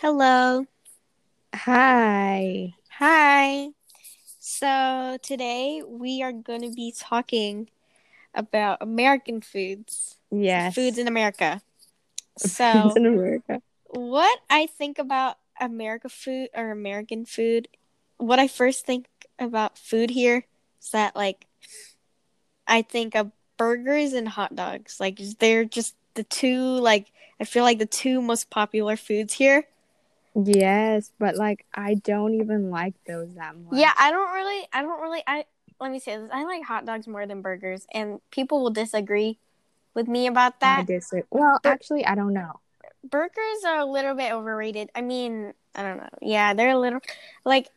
Hello. Hi. Hi. So today we are going to be talking about American foods. Yes. Foods in America. So, Foods in America. what I think about America food or American food, what I first think about food here is that like I think of burgers and hot dogs. Like they're just the two like I feel like the two most popular foods here. Yes, but like I don't even like those that much. Yeah, I don't really, I don't really, I let me say this. I like hot dogs more than burgers, and people will disagree with me about that. I disagree. Well, Bur- actually, I don't know. Burgers are a little bit overrated. I mean, I don't know. Yeah, they're a little like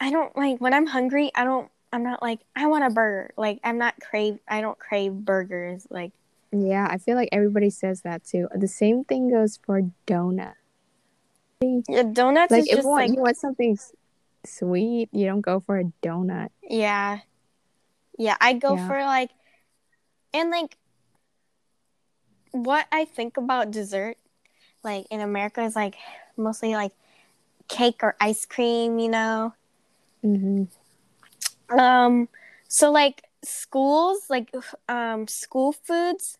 I don't like when I'm hungry. I don't. I'm not like I want a burger. Like I'm not crave. I don't crave burgers. Like Yeah, I feel like everybody says that too. The same thing goes for yeah, donuts Like is if just you want, like you want something sweet, you don't go for a donut. Yeah. Yeah, I go Yeah. for like and like what I think about dessert like in America is like mostly like cake or ice cream, you know. hmm Um so like schools like um school foods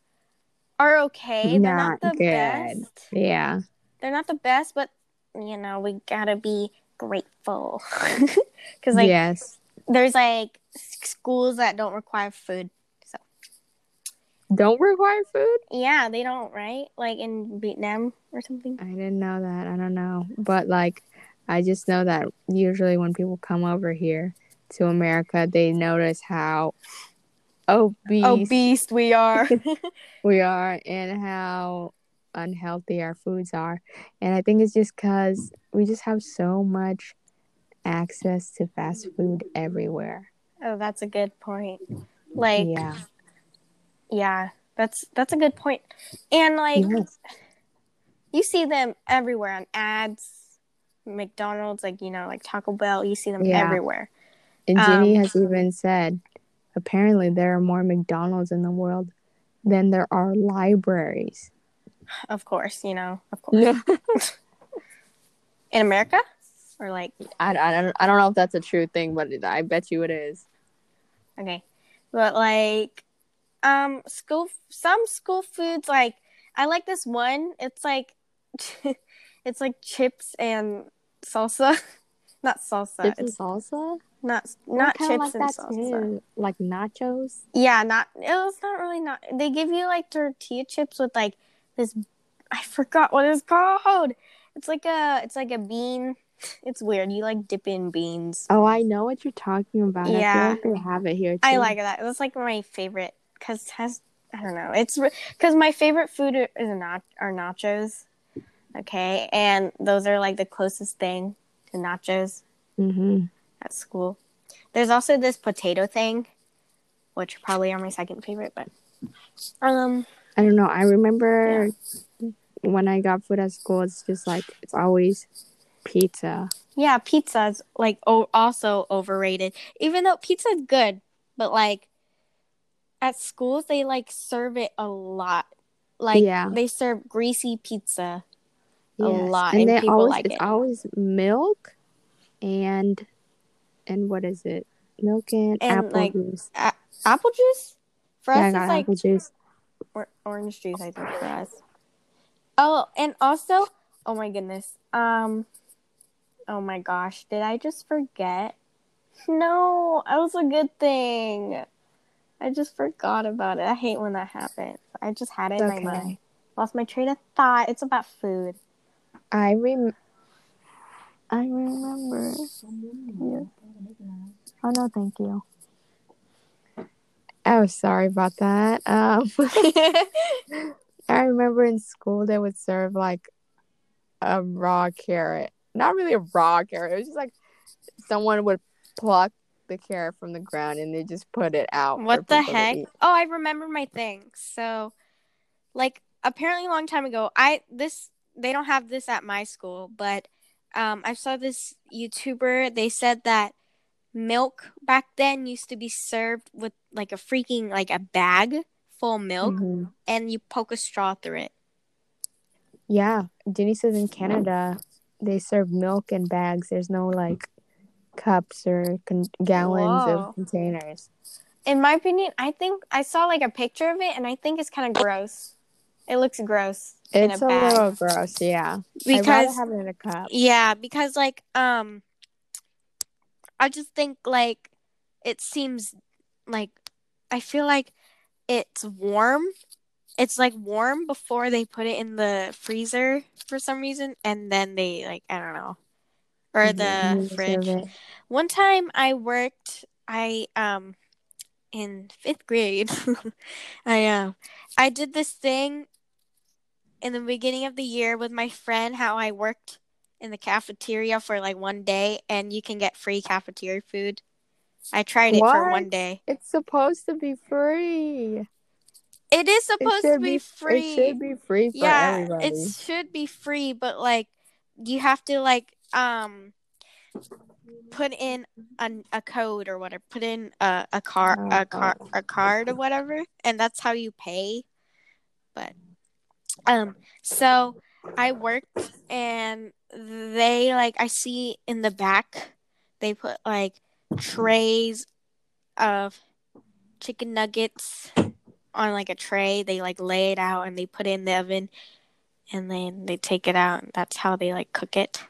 are okay. They're not Not the good. best. Yeah. They're not the best, but you know, we got to be grateful. Cuz like yes. there's like schools that don't require food. So Don't require food. Yeah, they don't, right? Like in Vietnam or something. I didn't know that. I don't know. But like I just know that usually when people come over here to America, they notice how obese Obese we are. we are and how unhealthy our foods are. And I think it's just cuz we just have so much access to fast food everywhere. oh, that's a good point. Like, yeah. yeah. that's that's a good point. And like, Yes. you see them everywhere on ads, McDonald's, like you know, like Taco Bell. You see them Yeah. everywhere. And Ginny Um, has even said apparently there are more McDonald's in the world than there are libraries. Of course, you know, of course. In America, or like, I, I, don't, I don't know if that's a true thing, but I bet you it is. okay, but like, um, school. Some school foods, like I like this one. It's like, it's like chips and salsa, not salsa. Chips and it's salsa? not not chips and salsa. too. Like nachos? Yeah, not it was not really not. They give you like tortilla chips with like this. I forgot what it's called. It's like a it's like a bean. It's weird. You like dip in beans. Oh, I know what you're talking about. Yeah. I like they have it here too. I like that. That's like my favorite because has I don't know. It's because my favorite food is not are nachos. Okay, and those are like the closest thing to nachos hmm at school. There's also this potato thing, which probably are my second favorite, but um. I don't know. I remember when I got food at school, it's just like, it's always pizza. Yeah, pizza's like o- also overrated. Even though pizza's good, but like at schools they like serve it a lot. Like Yeah. they serve greasy pizza a Yes. lot, And and, they people always, like it's it. always milk and, and what is it? Milk and, And, apple like, juice. A- apple juice for Yeah, us it's like apple juice. Or- orange juice. I think for us. Oh, and also, oh my goodness. Um, oh my gosh, did I just forget? No, that was a good thing. I just forgot about it. I hate when that happens. I just had it in Okay. my mind. Lost my train of thought. It's about food. I rem. I remember. Oh no, thank you. Oh, sorry about that. Um, I remember in school they would serve like a raw carrot. Not really a raw carrot. It was just like someone would pluck the carrot from the ground and they just put it out. what the heck? Oh, I remember my thing. So, like, apparently a long time ago, I this they don't have this at my school, but um, I saw this YouTuber. They said that milk back then used to be served with like a freaking like a bag full of milk, Mhm. and you poke a straw through it. Yeah, Jenny says in Canada they serve milk in bags. There's no like cups or con- gallons Whoa. of containers. In my opinion, I think I saw like a picture of it, and I think it's kind of gross. It looks gross in It's a a, little gross, yeah. Because have it in a cup. yeah, because like um, I just think like it seems like I feel like it's warm. It's like warm before they put it in the freezer for some reason, and then they like I don't know, or Mhm, the fridge. One time I worked I um in 5th grade. I um I did this thing in the beginning of the year with my friend how I worked in the cafeteria for like one day and you can get free cafeteria food. I tried it for one day. It's supposed to be free. It is It supposed to should be free. It should be free for yeah, everybody. it should be free, but like you have to like um put in a, a code or whatever. Put in a a car Oh, a car a card or whatever, and that's how you pay. But um, so I worked, and they like I see in the back they put like trays of chicken nuggets on like a tray. They like lay it out and they put it in the oven and then they take it out and that's how they like cook it.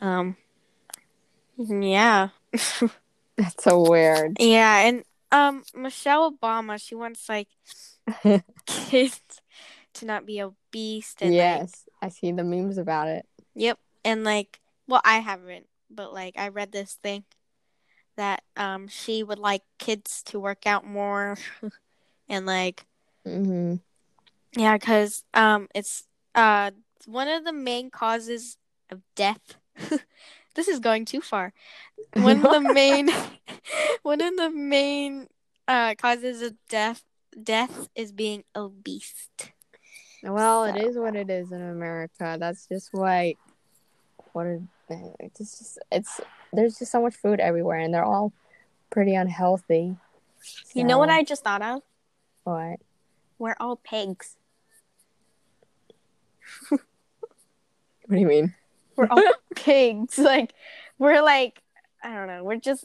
Um yeah. That's so weird. Yeah, and um Michelle Obama, she wants like kids to not be obese and like, yes, I see the memes about it. Yep. And like, well, I haven't, but like, I read this thing that um she would like kids to work out more, and like, mm-hmm. yeah, because um it's uh one of the main causes of death. this is going too far. One of the main, one of the main uh causes of death death is being obese. Well, it So- is what it is in America. That's just why. What it, it's just it's there's just so much food everywhere, and they're all pretty unhealthy. You know what I just thought of? what? We're all pigs. What do you mean? We're all pigs. Like we're like I don't know. We're just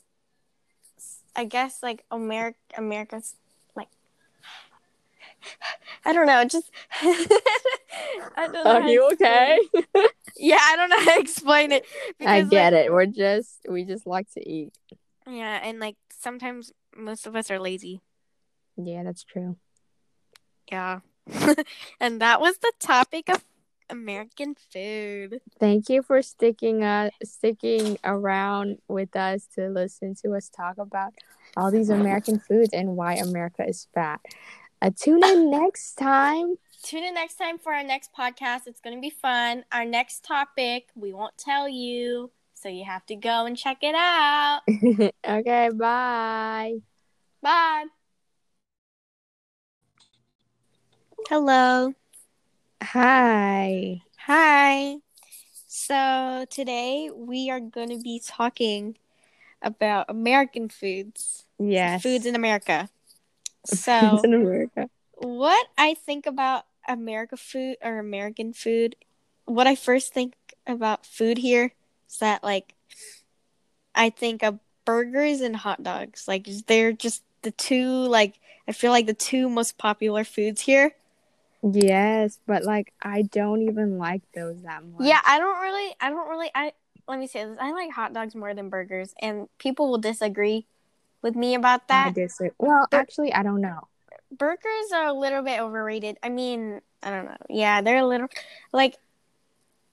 I guess like America America's I don't know. Just I don't know. Are you okay? Yeah, I don't know how to explain it. I get like, it. We're just we just like to eat. Yeah, and like sometimes most of us are lazy. Yeah, that's true. Yeah. and that was the topic of American food. Thank you for sticking uh sticking around with us to listen to us talk about all these American foods and why America is fat. Uh, tune in next time. Tune in next time for our next podcast. It's going to be fun. Our next topic, we won't tell you. So you have to go and check it out. okay, bye. Bye. Hello. Hi. Hi. So today we are going to be talking about American foods. Yes. Foods in America. Foods So in America. what I think about America food or American food, what I first think about food here is that like I think of burgers and hot dogs. Like they're just the two like I feel like the two most popular foods here. Yes, but like I don't even like those that much. Yeah, I don't really, I don't really, I, let me say this. I like hot dogs more than burgers, and people will disagree with me about that. I disagree. Well, actually, I don't know. burgers are a little bit overrated. I mean, I don't know. Yeah, they're a little like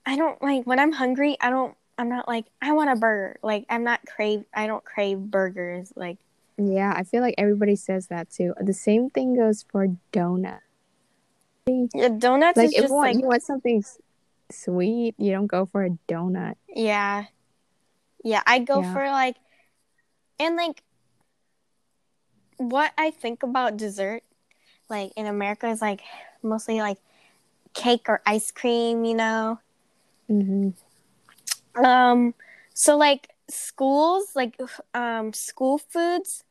I don't like when I'm hungry, I don't I'm not like I want a burger. Like I'm not crave I don't crave burgers like Yeah, I feel like everybody says that too. The same thing goes for donut. yeah, donuts Like is if just want, like you want something sweet, you don't go for a donut. yeah. Yeah, I go Yeah. for like and like what I think about dessert like in America is like mostly like cake or ice cream, you know. hmm Um, so like schools, like um, school foods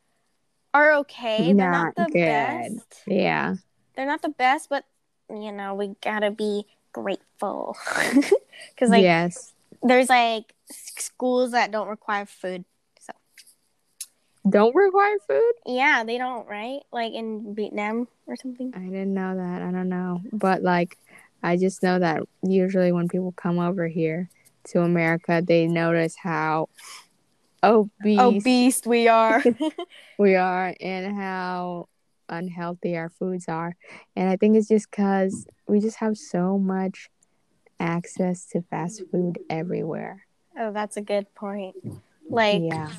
are okay. They're not Not the good. best. Yeah. They're not the best, but you know we gotta be grateful because like yes. there's like schools that don't require food. Don't require food? yeah, they don't, right? Like in Vietnam or something. I didn't know that. I don't know. But like I just know that usually when people come over here to America, they notice how obese, Obese we are. we are and how unhealthy our foods are. And I think it's just cuz we just have so much access to fast food everywhere. oh, that's a good point. Like yeah.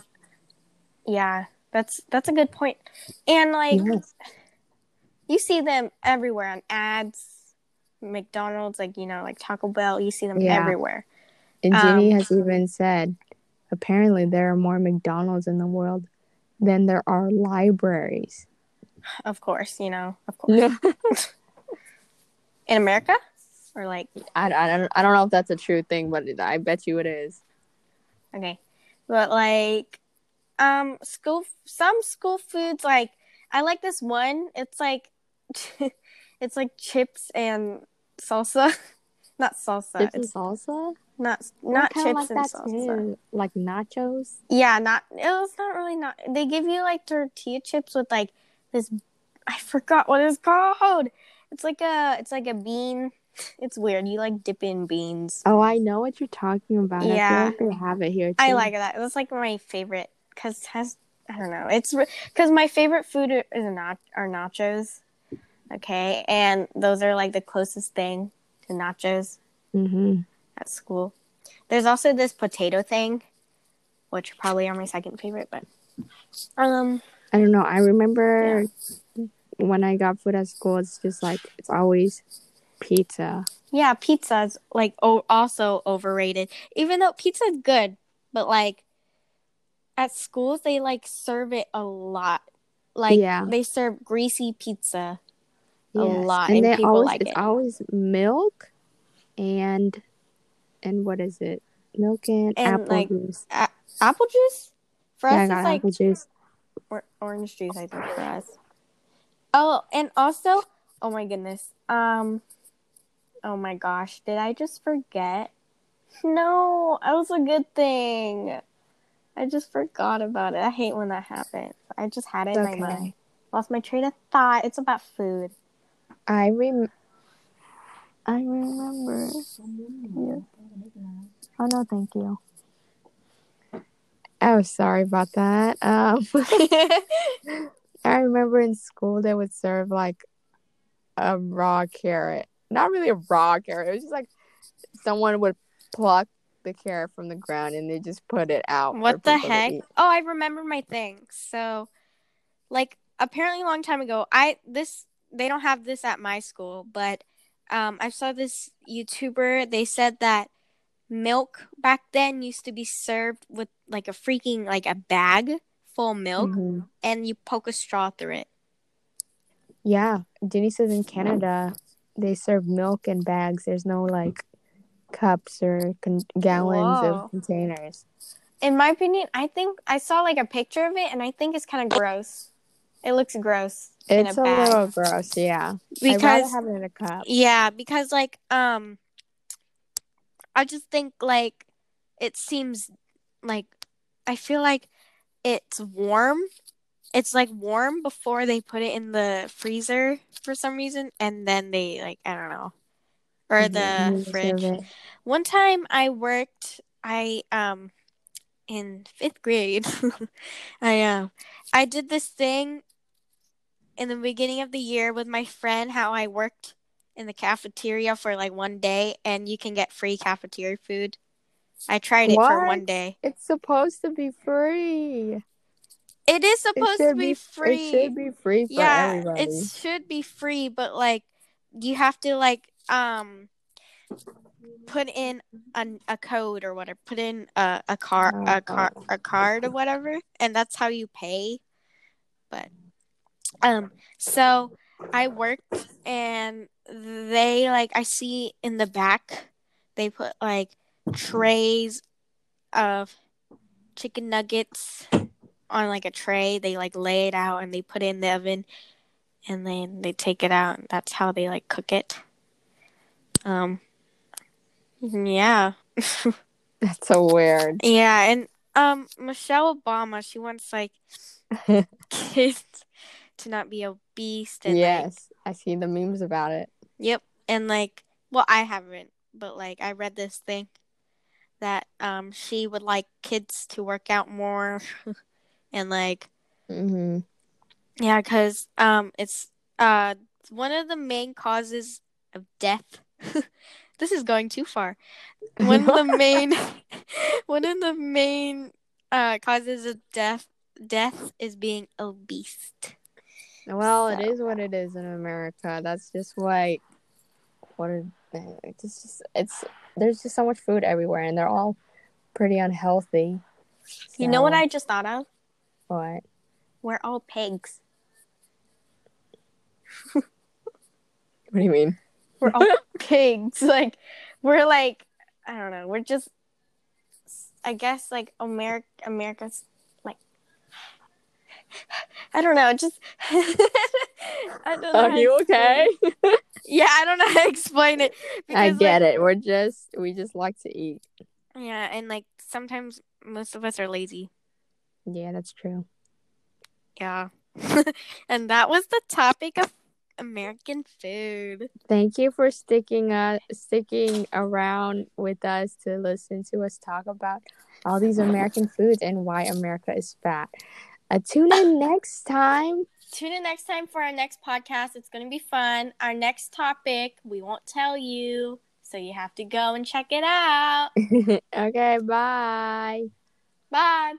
Yeah, that's that's a good point. And like Yes. you see them everywhere on ads. McDonald's, like you know, like Taco Bell, you see them Yeah. everywhere. And Ginny Um, has even said apparently there are more McDonald's in the world than there are libraries. Of course, you know, of course. In America? Or like I, I, don't, I don't know if that's a true thing, but I bet you it is. Okay. But like um school some school foods like I like this one. It's like it's like chips and salsa. Not salsa. Chips it's and salsa? not not chips and like that salsa. too. Like nachos? Yeah, not it was not really not they give you like tortilla chips with like this I forgot what it's called. It's like a it's like a bean. It's weird. You like dip in beans. Oh, I know what you're talking about. Yeah. I feel like they have it here too. I like that. That's like my favorite because has I don't know. It's because my favorite food is not are nachos. Okay, and those are like the closest thing to nachos hmm at school. There's also this potato thing, which probably are my second favorite, but um, I don't know. I remember when I got food at school, it's just like, it's always pizza. yeah, pizza's like oh, also overrated. Even though pizza's good, but like at schools they like serve it a lot. Like Yeah. they serve greasy pizza. A Yes. lot, And, and people always, like it's it. always milk and, and what is it? Milk and, And, apple like, juice. apple juice for Yeah, us it's like apple juice. or- orange juice i think for us oh and also oh my goodness um oh my gosh did i just forget no that was a good thing i just forgot about it i hate when that happens i just had it in Okay. my mind lost my train of thought it's about food I rem. I remember. Yeah. Oh no, thank you. Oh, sorry about that. Um, I remember in school they would serve like a raw carrot. Not really a raw carrot. It was just like someone would pluck the carrot from the ground and they just put it out. what the heck oh i remember my thing so like apparently a long time ago i this they don't have this at my school but um i saw this youtuber they said that milk back then used to be served with like a freaking like a bag full of milk Mhm. and you poke a straw through it Yeah, Jenny says in Canada they serve milk in bags. There's no like cups or con- gallons Whoa. of containers. in my opinion i think i saw like a picture of it and i think it's kind of gross it looks gross in It's a a, little gross, yeah. Because have it in a cup. Yeah, because like um I just think like it seems like I feel like it's warm. It's like warm before they put it in the freezer for some reason and then they like I don't know. Or Mhm, then the fridge. One time I worked I um in 5th grade. I um I did this thing in the beginning of the year with my friend how I worked in the cafeteria for like one day and you can get free cafeteria food. I tried it for one day. It's supposed to be free. It is It supposed to should be free. It should be free for yeah, everybody. it should be free, but like you have to like um put in a, a code or whatever. Put in a a car Oh, a car a card or whatever, and that's how you pay. But um, so I worked, and they like I see in the back they put like trays of chicken nuggets on like a tray. They like lay it out and they put it in the oven and then they take it out and that's how they like cook it. Um, yeah, That's so weird. yeah, and um, Michelle Obama, she wants like kids to not be obese and like, yes, I see the memes about it. Yep. And like, well, I haven't, but like, I read this thing that um she would like kids to work out more, and like, hmm yeah, because um it's uh one of the main causes of death. this is going too far. One of the main, one of the main uh causes of death death is being obese. Well, it So- is what it is in America. That's just why. What it, it's just it's there's just so much food everywhere, and they're all pretty unhealthy. You know what I just thought of? what? We're all pigs. What do you mean? We're all pigs. Like we're like I don't know. We're just I guess like America America's like I don't know. Just I don't know. Are you okay? it. Yeah, I don't know how to explain it. I get like, it. We're just we just like to eat. Yeah, and like sometimes most of us are lazy. Yeah, that's true. Yeah. and that was the topic of American food. Thank you for sticking uh sticking around with us to listen to us talk about all these American foods and why America is fat. Uh, tune in next time. Tune in next time for our next podcast. It's going to be fun. Our next topic, we won't tell you. So you have to go and check it out. okay, bye. Bye.